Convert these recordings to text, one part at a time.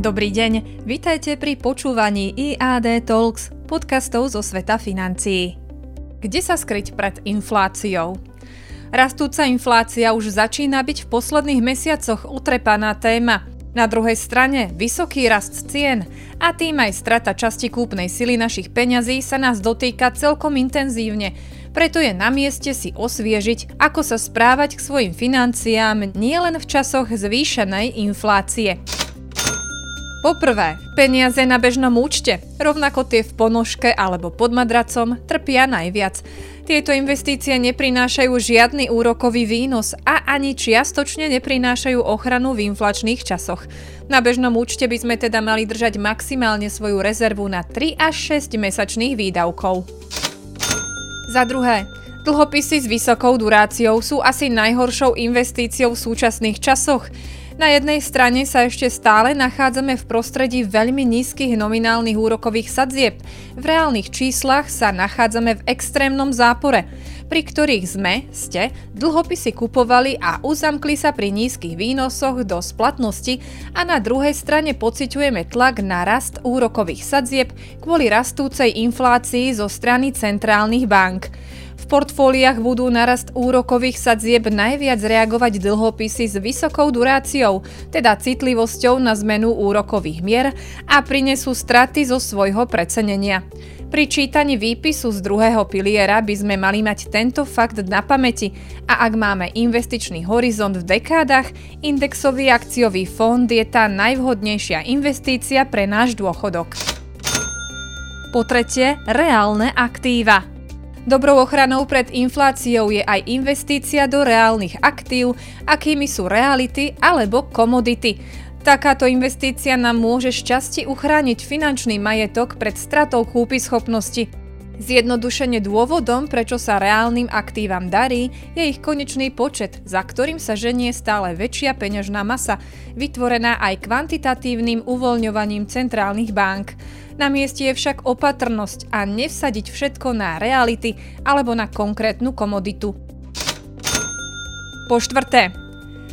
Dobrý deň, vitajte pri počúvaní IAD Talks, podcastov zo sveta financií. Kde sa skryť pred infláciou? Rastúca inflácia už začína byť v posledných mesiacoch utrepaná téma. Na druhej strane vysoký rast cien a tým aj strata časti kúpnej sily našich peňazí sa nás dotýka celkom intenzívne, preto je na mieste si osviežiť, ako sa správať k svojim financiám nielen v časoch zvýšenej inflácie. Poprvé, peniaze na bežnom účte, rovnako tie v ponožke alebo pod madracom, trpia najviac. Tieto investície neprinášajú žiadny úrokový výnos a ani čiastočne neprinášajú ochranu v inflačných časoch. Na bežnom účte by sme teda mali držať maximálne svoju rezervu na 3 až 6 mesačných výdavkov. Za druhé, dlhopisy s vysokou duráciou sú asi najhoršou investíciou v súčasných časoch. Na jednej strane sa ešte stále nachádzame v prostredí veľmi nízkych nominálnych úrokových sadzieb. V reálnych číslach sa nachádzame v extrémnom zápore, pri ktorých sme, ste, dlhopisy kupovali a uzamkli sa pri nízkych výnosoch do splatnosti a na druhej strane pociťujeme tlak na rast úrokových sadzieb kvôli rastúcej inflácii zo strany centrálnych bank portfóliách budú narast úrokových sadzieb najviac reagovať dlhopisy s vysokou duráciou, teda citlivosťou na zmenu úrokových mier a prinesú straty zo svojho precenenia. Pri čítaní výpisu z druhého piliera by sme mali mať tento fakt na pamäti a ak máme investičný horizont v dekádach, indexový akciový fond je tá najvhodnejšia investícia pre náš dôchodok. Po tretie, reálne aktíva. Dobrou ochranou pred infláciou je aj investícia do reálnych aktív, akými sú reality alebo komodity. Takáto investícia nám môže šťastie uchrániť finančný majetok pred stratou schopnosti. Zjednodušene dôvodom, prečo sa reálnym aktívam darí, je ich konečný počet, za ktorým sa ženie stále väčšia peňažná masa, vytvorená aj kvantitatívnym uvoľňovaním centrálnych bank. Na mieste je však opatrnosť a nevsadiť všetko na reality alebo na konkrétnu komoditu. Po štvrté,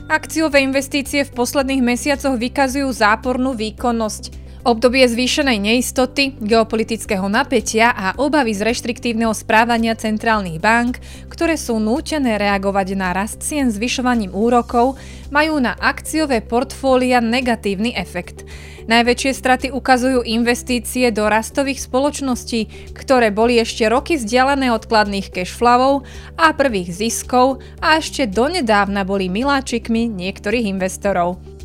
akciové investície v posledných mesiacoch vykazujú zápornú výkonnosť. Obdobie zvýšenej neistoty, geopolitického napätia a obavy z reštriktívneho správania centrálnych bank, ktoré sú nútené reagovať na rast cien zvyšovaním úrokov, majú na akciové portfólia negatívny efekt. Najväčšie straty ukazujú investície do rastových spoločností, ktoré boli ešte roky vzdialené od kladných cashflowov a prvých ziskov a ešte donedávna boli miláčikmi niektorých investorov.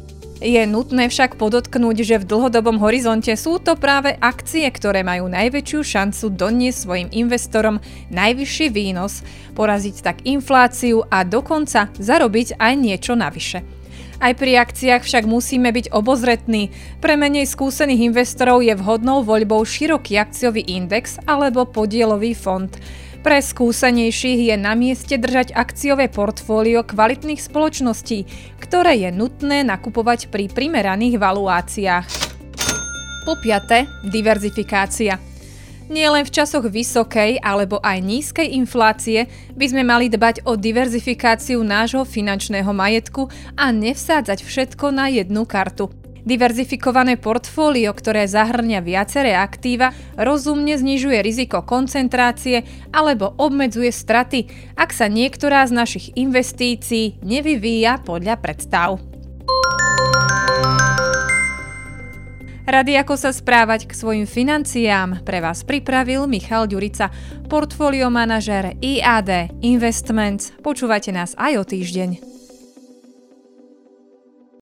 Je nutné však podotknúť, že v dlhodobom horizonte sú to práve akcie, ktoré majú najväčšiu šancu doniesť svojim investorom najvyšší výnos, poraziť tak infláciu a dokonca zarobiť aj niečo navyše. Aj pri akciách však musíme byť obozretní. Pre menej skúsených investorov je vhodnou voľbou široký akciový index alebo podielový fond. Pre skúsenejších je na mieste držať akciové portfólio kvalitných spoločností, ktoré je nutné nakupovať pri primeraných valuáciách. Po piate, diverzifikácia. Nie len v časoch vysokej alebo aj nízkej inflácie by sme mali dbať o diverzifikáciu nášho finančného majetku a nevsádzať všetko na jednu kartu. Diverzifikované portfólio, ktoré zahrňa viaceré aktíva, rozumne znižuje riziko koncentrácie alebo obmedzuje straty, ak sa niektorá z našich investícií nevyvíja podľa predstav. Rady, ako sa správať k svojim financiám, pre vás pripravil Michal Ďurica, portfólio manažer IAD Investments. Počúvate nás aj o týždeň.